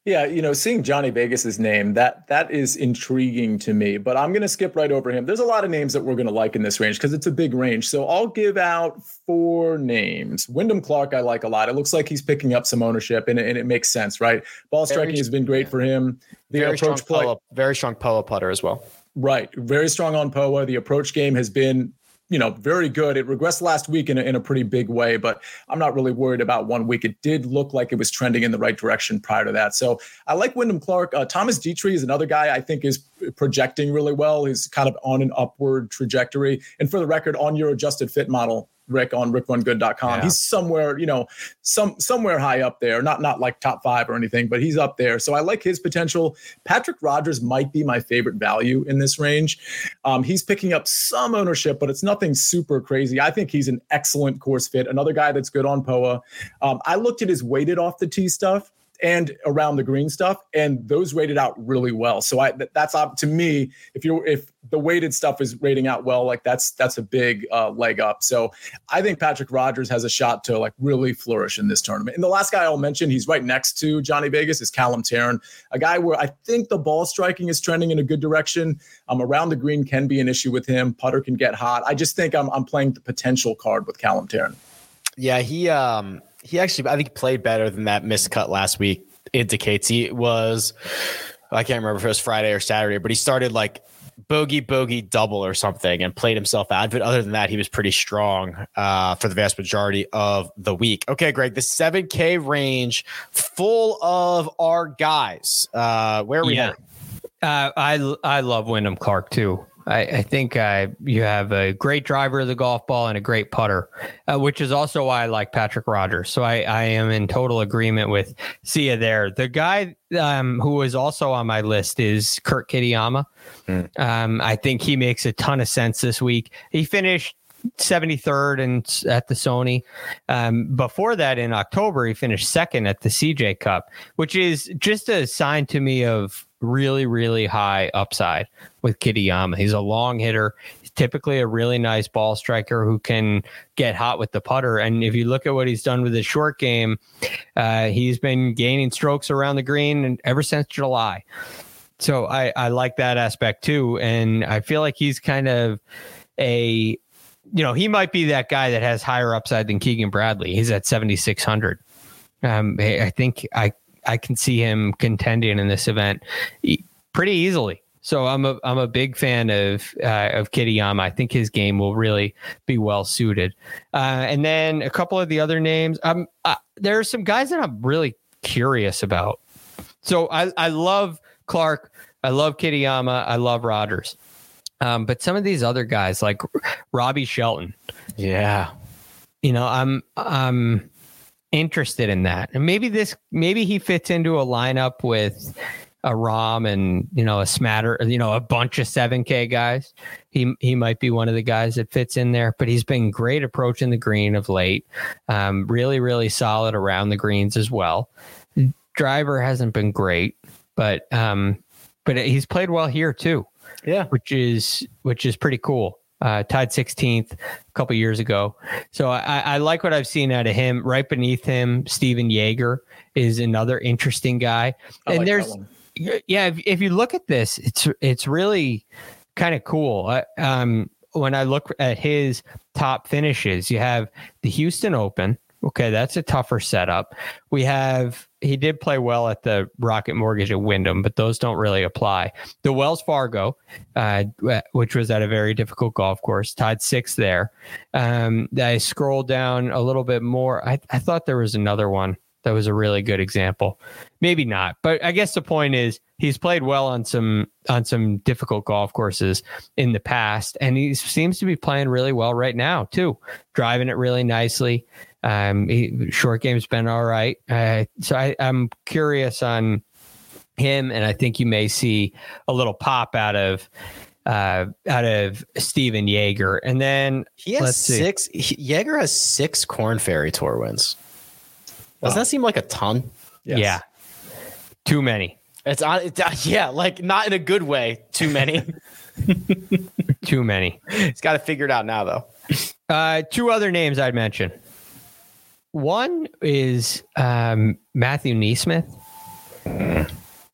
Yeah, you know, seeing Johnny Vegas's name that that is intriguing to me. But I'm going to skip right over him. There's a lot of names that we're going to like in this range because it's a big range. So I'll give out four names. Wyndham Clark, I like a lot. It looks like he's picking up some ownership, and, and it makes sense, right? Ball striking very, has been great for him. The very approach play, POA, very strong POA putter as well. Right, very strong on POA. The approach game has been you know, very good. It regressed last week in a, in a pretty big way, but I'm not really worried about one week. It did look like it was trending in the right direction prior to that. So I like Wyndham Clark. Uh, Thomas Detry is another guy I think is projecting really well. He's kind of on an upward trajectory. And for the record, on your adjusted fit model, Rick on rickrungood.com. Yeah. He's somewhere, you know, some somewhere high up there. Not not like top five or anything, but he's up there. So I like his potential. Patrick Rodgers might be my favorite value in this range. Um, he's picking up some ownership, but it's nothing super crazy. I think he's an excellent course fit. Another guy that's good on POA. Um, I looked at his weighted off the tee stuff and around the green stuff, and those rated out really well. So I that's up to me. If you're if the weighted stuff is rating out well, like that's that's a big uh, leg up. So I think Patrick Rodgers has a shot to like really flourish in this tournament. And the last guy I'll mention, he's right next to Johnny Vegas, is Callum Tarren, a guy where I think the ball striking is trending in a good direction. Um, around the green can be an issue with him. Putter can get hot. I just think I'm I'm playing the potential card with Callum Tarren. Yeah, he um he actually I think played better than that missed cut last week indicates. He was I can't remember if it was Friday or Saturday, but he started like bogey bogey double or something and played himself out. But other than that, he was pretty strong uh, for the vast majority of the week. Okay, Greg, the 7K range full of our guys. Uh, where are we yeah. Uh, I I love Wyndham Clark too. I, I think uh, you have a great driver of the golf ball and a great putter, uh, which is also why I like Patrick Rodgers. So I, I am in total agreement with Sia there. The guy um, who is also on my list is Kurt Kitayama. Mm. Um, I think he makes a ton of sense this week. He finished 73rd and at the Sony. Um, before that, in October, he finished second at the CJ Cup, which is just a sign to me of really, really high upside with Kitayama. He's a long hitter. He's typically a really nice ball striker who can get hot with the putter. And if you look at what he's done with his short game, uh, he's been gaining strokes around the green and ever since July. So I, I like that aspect too. And I feel like he's kind of a you know, he might be that guy that has higher upside than Keegan Bradley. He's at 7,600. Um, I think I I can see him contending in this event pretty easily. So I'm a I'm a big fan of uh, of Kitayama. I think his game will really be well suited. Uh, and then a couple of the other names. Um, uh, there are some guys that I'm really curious about. So I I love Clark. I love Kitayama. I love Rodgers. Um, but some of these other guys like Robbie Shelton. Yeah. You know, I'm I'm interested in that. And maybe this, maybe he fits into a lineup with a Rahm and you know a smatter, you know, a bunch of seven K guys. He he might be one of the guys that fits in there. But he's been great approaching the green of late. Um, really, really solid around the greens as well. Driver hasn't been great, but um, but he's played well here too. Yeah, which is which is pretty cool uh, tied 16th a couple years ago. So I, I, like what I've seen out of him. Right beneath him, Stephan Jaeger is another interesting guy. I and like there's, yeah, if, if, you look at this, it's it's really kind of cool. um, when I look at his top finishes, you have the Houston Open. Okay, that's a tougher setup. We have he did play well at the Rocket Mortgage at Wyndham, but those don't really apply. The Wells Fargo, uh, which was at a very difficult golf course, tied six there. Um, I scrolled down a little bit more. I, I thought there was another one that was a really good example. Maybe not, but I guess the point is he's played well on some on some difficult golf courses in the past, and he seems to be playing really well right now too, driving it really nicely. Um, he, short game's been all right. Uh, so I, I'm curious on him, and I think you may see a little pop out of uh, out of Stephan Jaeger, and then he has six. He, Jaeger has six Korn Ferry Tour wins. Doesn't wow. that seem like a ton? Yes. Yeah, too many. It's on. It's, uh, yeah, like not in a good way. Too many. too many. He's got to figure it out now, though. Uh, two other names I'd mention. One is um, Matthew NeSmith,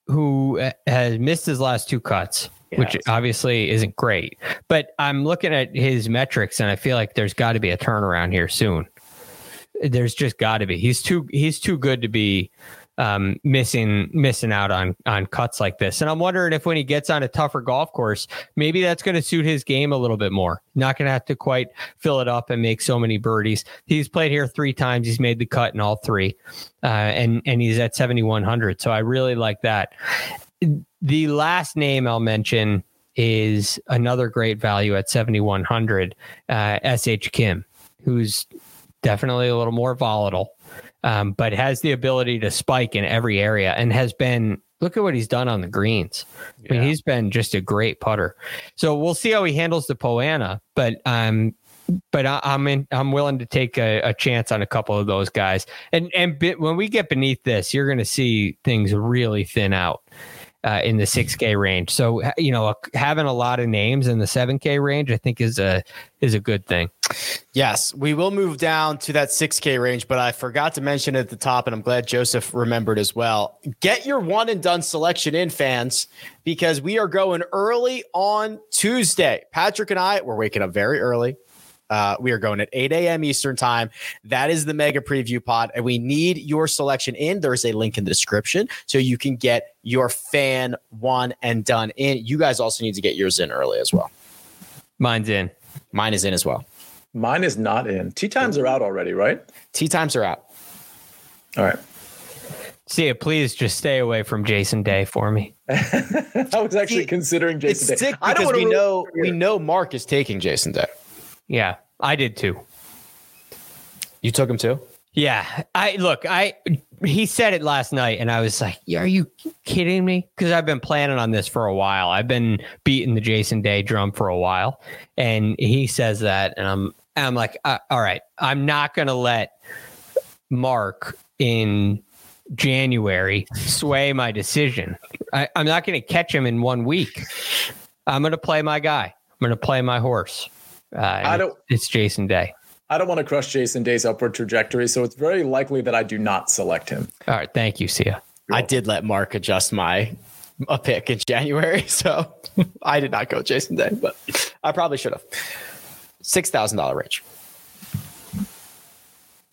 who uh, has missed his last two cuts, yes. which obviously isn't great. But I'm looking at his metrics, and I feel like there's got to be a turnaround here soon. There's just got to be. He's too he's too good to be um, missing missing out on on cuts like this. And I'm wondering if when he gets on a tougher golf course, maybe that's going to suit his game a little bit more. Not going to have to quite fill it up and make so many birdies. He's played here three times. He's made the cut in all three, uh, and and he's at 7100. So I really like that. The last name I'll mention is another great value at 7100. Uh, S.H. Kim, who's definitely a little more volatile um, but has the ability to spike in every area and has been look at what he's done on the greens. I mean, he's been just a great putter. So we'll see how he handles the Poa annua. But um, but I, am in. I'm willing to take a, a, chance on a couple of those guys. And and when we get beneath this, you're going to see things really thin out uh, in the 6K range. So you know, having a lot of names in the 7K range, I think is a is a good thing. Yes, we will move down to that 6K range, but I forgot to mention at the top, and I'm glad Joseph remembered as well. Get your one and done selection in, fans, because we are going early on Tuesday. Patrick and I, we're waking up very early. Uh, we are going at 8 a.m. Eastern time. That is the mega preview pod, and we need your selection in. There's a link in the description so you can get your fan one and done in. You guys also need to get yours in early as well. Mine's in. Mine is in as well. Mine is not in. Tee times are out already, right? Tee times are out. All right. Sia, please just stay away from Jason Day for me. I was actually considering Jason it's Day. I don't because we know we know Mark is taking Jason Day. Yeah, I did too. You took him too? Yeah. I look, I he said it last night and I was like, "Are you kidding me?" Cuz I've been planning on this for a while. I've been beating the Jason Day drum for a while and he says that and I'm I'm like, uh, "All right, I'm not going to let Mark in January sway my decision. I, I'm not going to catch him in one week. I'm going to play my guy. I'm going to play my horse. Uh, I don't. It's Jason Day. I don't want to crush Jason Day's upward trajectory, so it's very likely that I do not select him. All right, thank you, Sia. I did let Mark adjust my a pick in January, so I did not go Jason Day, but I probably should have. Six thousand dollar range.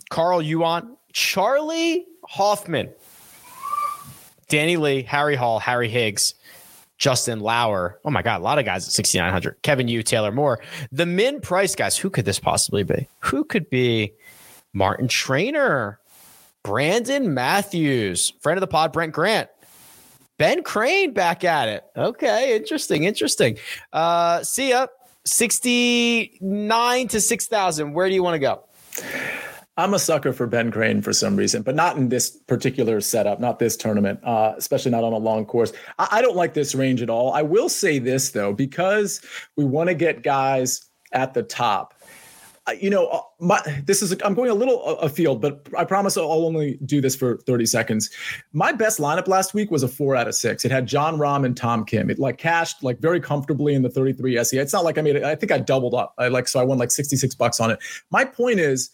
Carl Yuan, Charlie Hoffman, Danny Lee, Harry Hall, Harry Higgs, Justin Lower. Oh my God, a lot of guys at 6,900. Kevin Yu, Taylor Moore. The min price guys, who could this possibly be? Who could be Martin Trainer, Brandon Matthews, friend of the pod, Brent Grant, Ben Crane back at it. Okay, interesting, interesting. Uh, Sia. 69 to 6,000. Where do you want to go? I'm a sucker for Ben Crane for some reason, but not in this particular setup, not this tournament, uh, especially not on a long course. I, I don't like this range at all. I will say this though, because we want to get guys at the top. Uh, you know, uh, my, this is I'm going a little afield, but I promise I'll only do this for 30 seconds. My best lineup last week was a four out of six. It had Jon Rahm and Tom Kim. It like cashed like very comfortably in the 33 SE. It's not like I made it. I think I doubled up. I like so I won like 66 bucks on it. My point is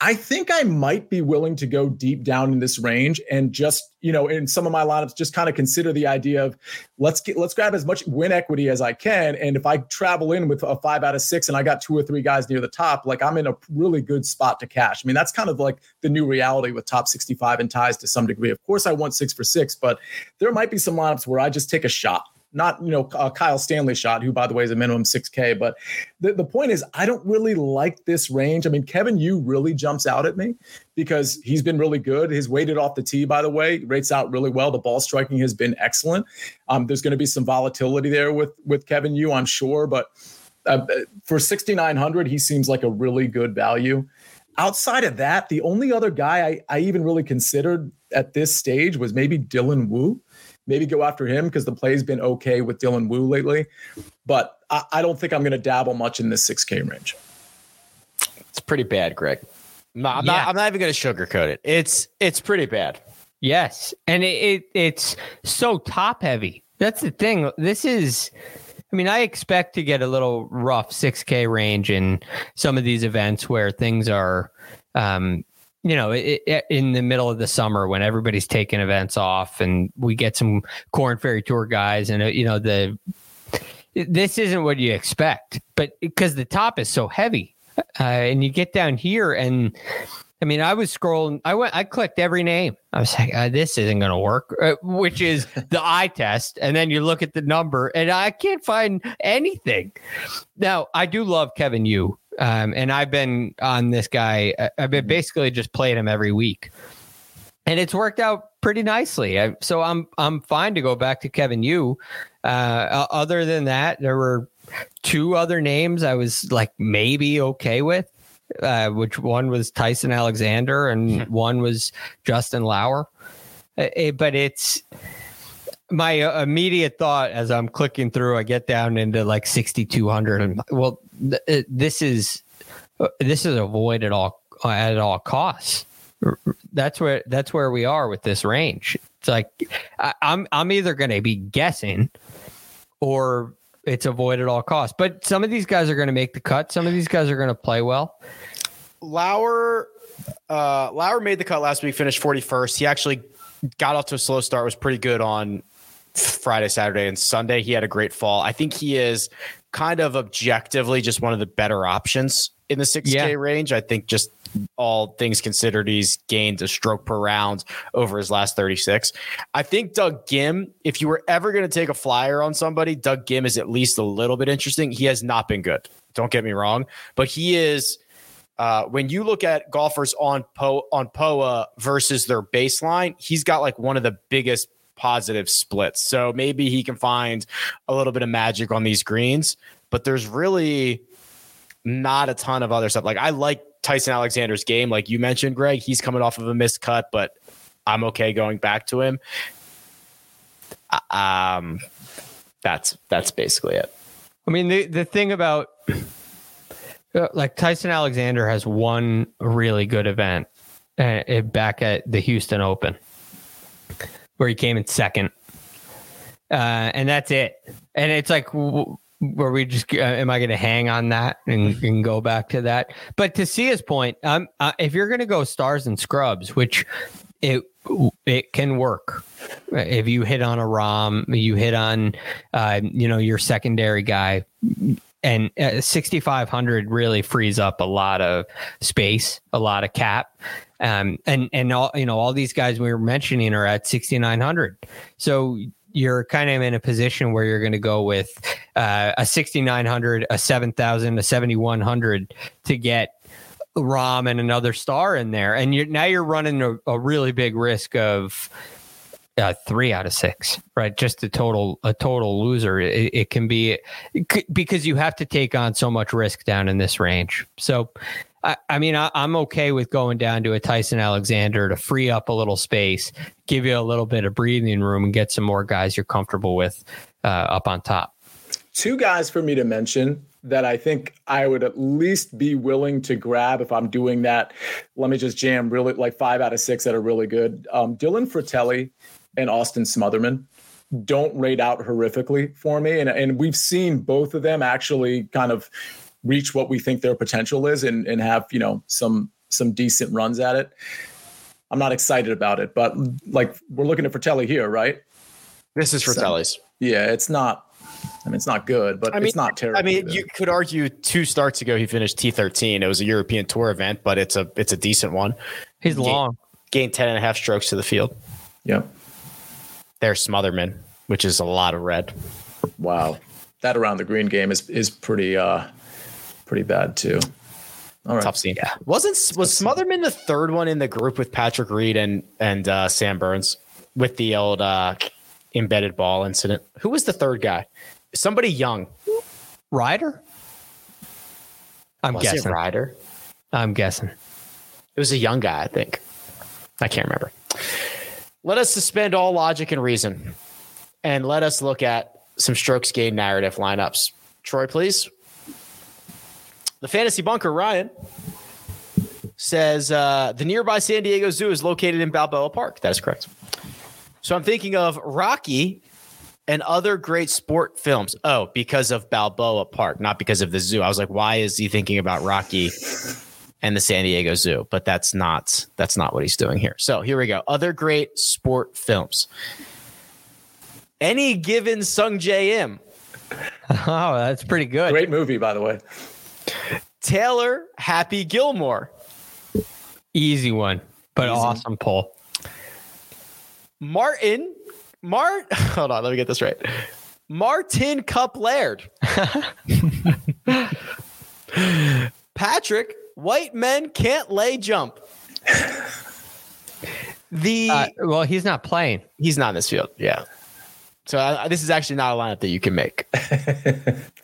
I think I might be willing to go deep down in this range and just, you know, in some of my lineups, just kind of consider the idea of let's get let's grab as much win equity as I can. And if I travel in with a five out of six and I got two or three guys near the top, like I'm in a really good spot to cash. I mean, that's kind of like the new reality with top 65 and ties to some degree. Of course, I want six for six, but there might be some lineups where I just take a shot not you know Kyle Stanley shot, who by the way is a minimum 6K. But the, the point is, I don't really like this range. I mean, Kevin Yu really jumps out at me because he's been really good. His weighted off the tee, by the way, rates out really well. The ball striking has been excellent. Um, there's going to be some volatility there with with Kevin Yu, I'm sure, but uh, for 6,900, he seems like a really good value. Outside of that, the only other guy I, I even really considered at this stage was maybe Dylan Wu maybe go after him because the play's been okay with Dylan Wu lately. But I, I don't think I'm going to dabble much in this 6K range. It's pretty bad, Greg. I'm not, I'm, yeah. not, I'm not even going to sugarcoat it. It's it's pretty bad. Yes, and it, it it's so top heavy. That's the thing. This is. I mean, I expect to get a little rough 6K range in some of these events where things are um, you know, it, it, in the middle of the summer when everybody's taking events off and we get some Korn Ferry Tour guys and, uh, you know, the, this isn't what you expect, but because the top is so heavy uh, and you get down here and, I mean, I was scrolling. I went. I clicked every name. I was like, uh, "This isn't going to work," uh, which is the eye test. And then you look at the number, and I can't find anything. Now, I do love Kevin Yu. Um, and I've been on this guy. Uh, I've been mm-hmm. basically just playing him every week, and it's worked out pretty nicely. I, so I'm I'm fine to go back to Kevin Yu. Uh, other than that, there were two other names I was like maybe okay with. Uh, which one was Tyson Alexander and hmm. one was Justin Lower. Uh, but it's my uh, immediate thought as I'm clicking through, I get down into like 6,200. And well, th- uh, this is uh, this is avoid at all at all costs. That's where that's where we are with this range. It's like I, I'm I'm either going to be guessing or it's avoid at all costs. But some of these guys are going to make the cut. Some of these guys are going to play well. Lower, uh, Lower made the cut last week, finished 41st. He actually got off to a slow start, was pretty good on Friday, Saturday, and Sunday. He had a great fall. I think he is kind of objectively just one of the better options in the 6K yeah. range. I think just all things considered, he's gained a stroke per round over his last 36. I think Doug Ghim, if you were ever going to take a flyer on somebody, Doug Ghim is at least a little bit interesting. He has not been good. Don't get me wrong, but he is. Uh, when you look at golfers on po on POA versus their baseline, he's got like one of the biggest positive splits. So maybe he can find a little bit of magic on these greens, but there's really not a ton of other stuff. Like I like Tyson Alexander's game, like you mentioned, Greg. He's coming off of a missed cut, but I'm okay going back to him. Um, that's that's basically it. I mean, the the thing about uh, like Tyson Alexander has one really good event uh, back at the Houston Open where he came in second. Uh, and that's it. And it's like, where we just uh, am I going to hang on that and, and, go back to that? But to Sia's point, um, uh, if you're going to go stars and scrubs, which it it can work if you hit on a Rahm you hit on uh, you know your secondary guy, and uh, 6500 really frees up a lot of space, a lot of cap. Um, and and all you know, all these guys we were mentioning are at 6900. So you're kind of in a position where you're going to go with uh, a 6900, a 7000, a 7100 to get Rahm and another star in there, and you're now you're running a, a really big risk of uh, three out of six, right? Just a total a total loser. It, it can be because you have to take on so much risk down in this range. So I, I mean, I, am okay with going down to a Tyson Alexander to free up a little space, give you a little bit of breathing room, and get some more guys you're comfortable with uh, up on top. Two guys for me to mention that I think I would at least be willing to grab if I'm doing that. Let me just jam really like five out of six that are really good. Um, Dylan Frittelli and Austin Smotherman don't rate out horrifically for me. And, and we've seen both of them actually kind of reach what we think their potential is and, and have you know some some decent runs at it. I'm not excited about it, but like we're looking at Frittelli here, right? This is Frittelli's. So, yeah, it's not. I mean, it's not good, but I mean, it's not terrible. I mean, either. you could argue two starts ago he finished T13. It was a European Tour event, but it's a it's a decent one. He's Gain, long. Gained 10 and a half strokes to the field. Yeah. There's Smotherman, which is a lot of red. Wow. That around the green game is is pretty uh pretty bad too. All right. Tough scene. Yeah. Wasn't was Smotherman the third one in the group with Patrick Reed and and uh, Sam Burns with the old uh, embedded ball incident? Who was the third guy? Somebody young. Ryder. I'm was guessing Ryder. I'm guessing it was a young guy. I think. I can't remember. Let us suspend all logic and reason, and let us look at some strokes gain narrative lineups. Troy, please. The fantasy bunker, Ryan, says uh, the nearby San Diego Zoo is located in Balboa Park. That is correct. So I'm thinking of Rocky and other great sport films. Oh, because of Balboa Park, not because of the zoo. I was like, why is he thinking about Rocky and the San Diego Zoo? But that's not that's not what he's doing here. So here we go. Other great sport films. Any given Sung Im. Oh, that's pretty good. Great movie, by the way. Taylor Happy Gilmore. Easy one, but Easy. awesome pull. Martin, Mart, hold on, let me get this right. Martin Cup Laird. Patrick, white men can't lay jump. The uh, well, he's not playing. He's not in this field. Yeah. So uh, this is actually not a lineup that you can make.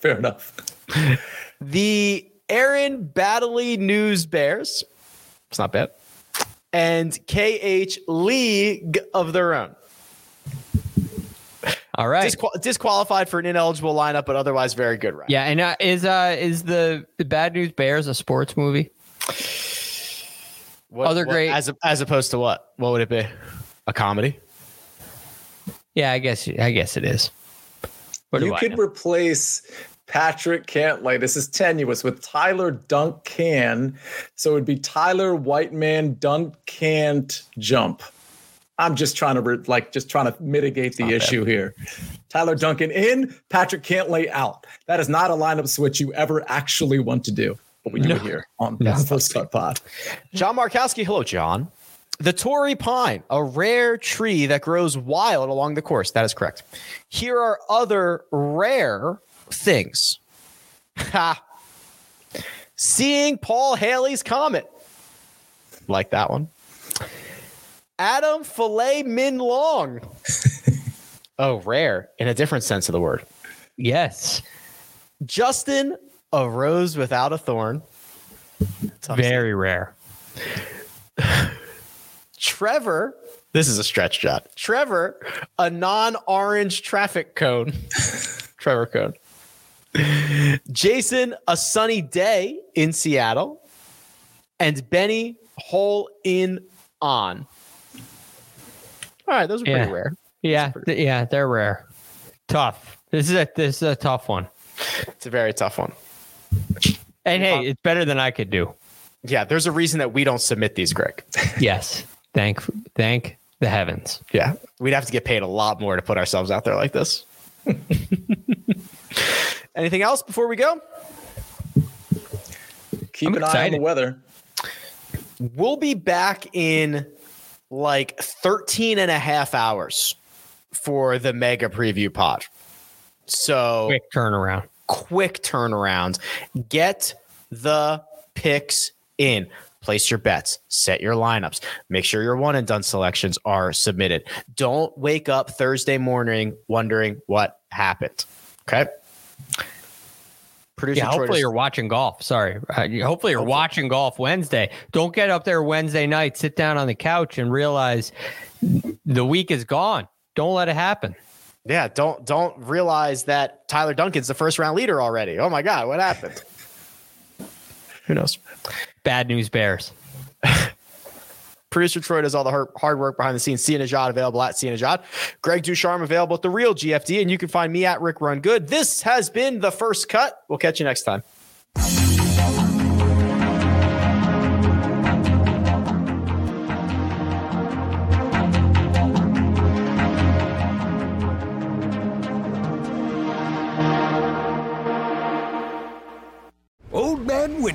Fair enough. The Aaron Baddeley News Bears. It's not bad. And KH League of their own. All right. Disqual- disqualified for an ineligible lineup, but otherwise very good round. Yeah, and uh, is uh is the the Bad News Bears a sports movie? What- Other what- great- as as opposed to what? What would it be? A comedy? Yeah, I guess I guess it is. What you could replace Patrick Cantlay. This is tenuous with Tyler Dunk Can. So it would be Tyler Whiteman Dunk can't jump. I'm just trying to re- like just trying to mitigate the issue here. Tyler Duncan in, Patrick Cantlay out. That is not a lineup switch you ever actually want to do. But we do it here on the first cut pod. John Markowski. Hello, John. The Torrey pine, a rare tree that grows wild along the course. That is correct. Here are other rare things. Ha. Seeing Paul Haley's comet. Like that one. Adam Filet Min Long. oh, rare in a different sense of the word. yes, Justin, a rose without a thorn. Very rare. Trevor, this is a stretch shot. Trevor, a non-orange traffic cone. Trevor cone. Jason, a sunny day in Seattle. And Benny, hole in on. All right, those are Yeah. pretty rare. Yeah, th- yeah, they're rare. Tough. This is a this is a tough one. It's a very tough one. And hey, it's better than I could do. Yeah, there's a reason that we don't submit these, Greg. Yes. Thank thank the heavens. Yeah, we'd have to get paid a lot more to put ourselves out there like this. Anything else before we go? Keep I'm an eye on the weather. We'll be back in like 13 and a half hours for the mega preview pod. So Quick turnaround. quick turnaround. Get the picks in. Place your bets, set your lineups, make sure your one and done selections are submitted. Don't wake up Thursday morning wondering what happened. Okay. Producer Yeah, hopefully does- you're watching golf. Sorry. Uh, hopefully you're watching golf Wednesday. Don't get up there Wednesday night, sit down on the couch and realize the week is gone. Don't let it happen. Yeah, don't don't realize that Tyler Duncan's the first round leader already. Oh my god, what happened? Who knows? Bad news bears. Producer Troy does all the hard, hard work behind the scenes. Sia Nejad available at Sia Nejad. Greg DuCharme available at the real GFD, and you can find me at Rick Run Good. This has been the first cut. We'll catch you next time.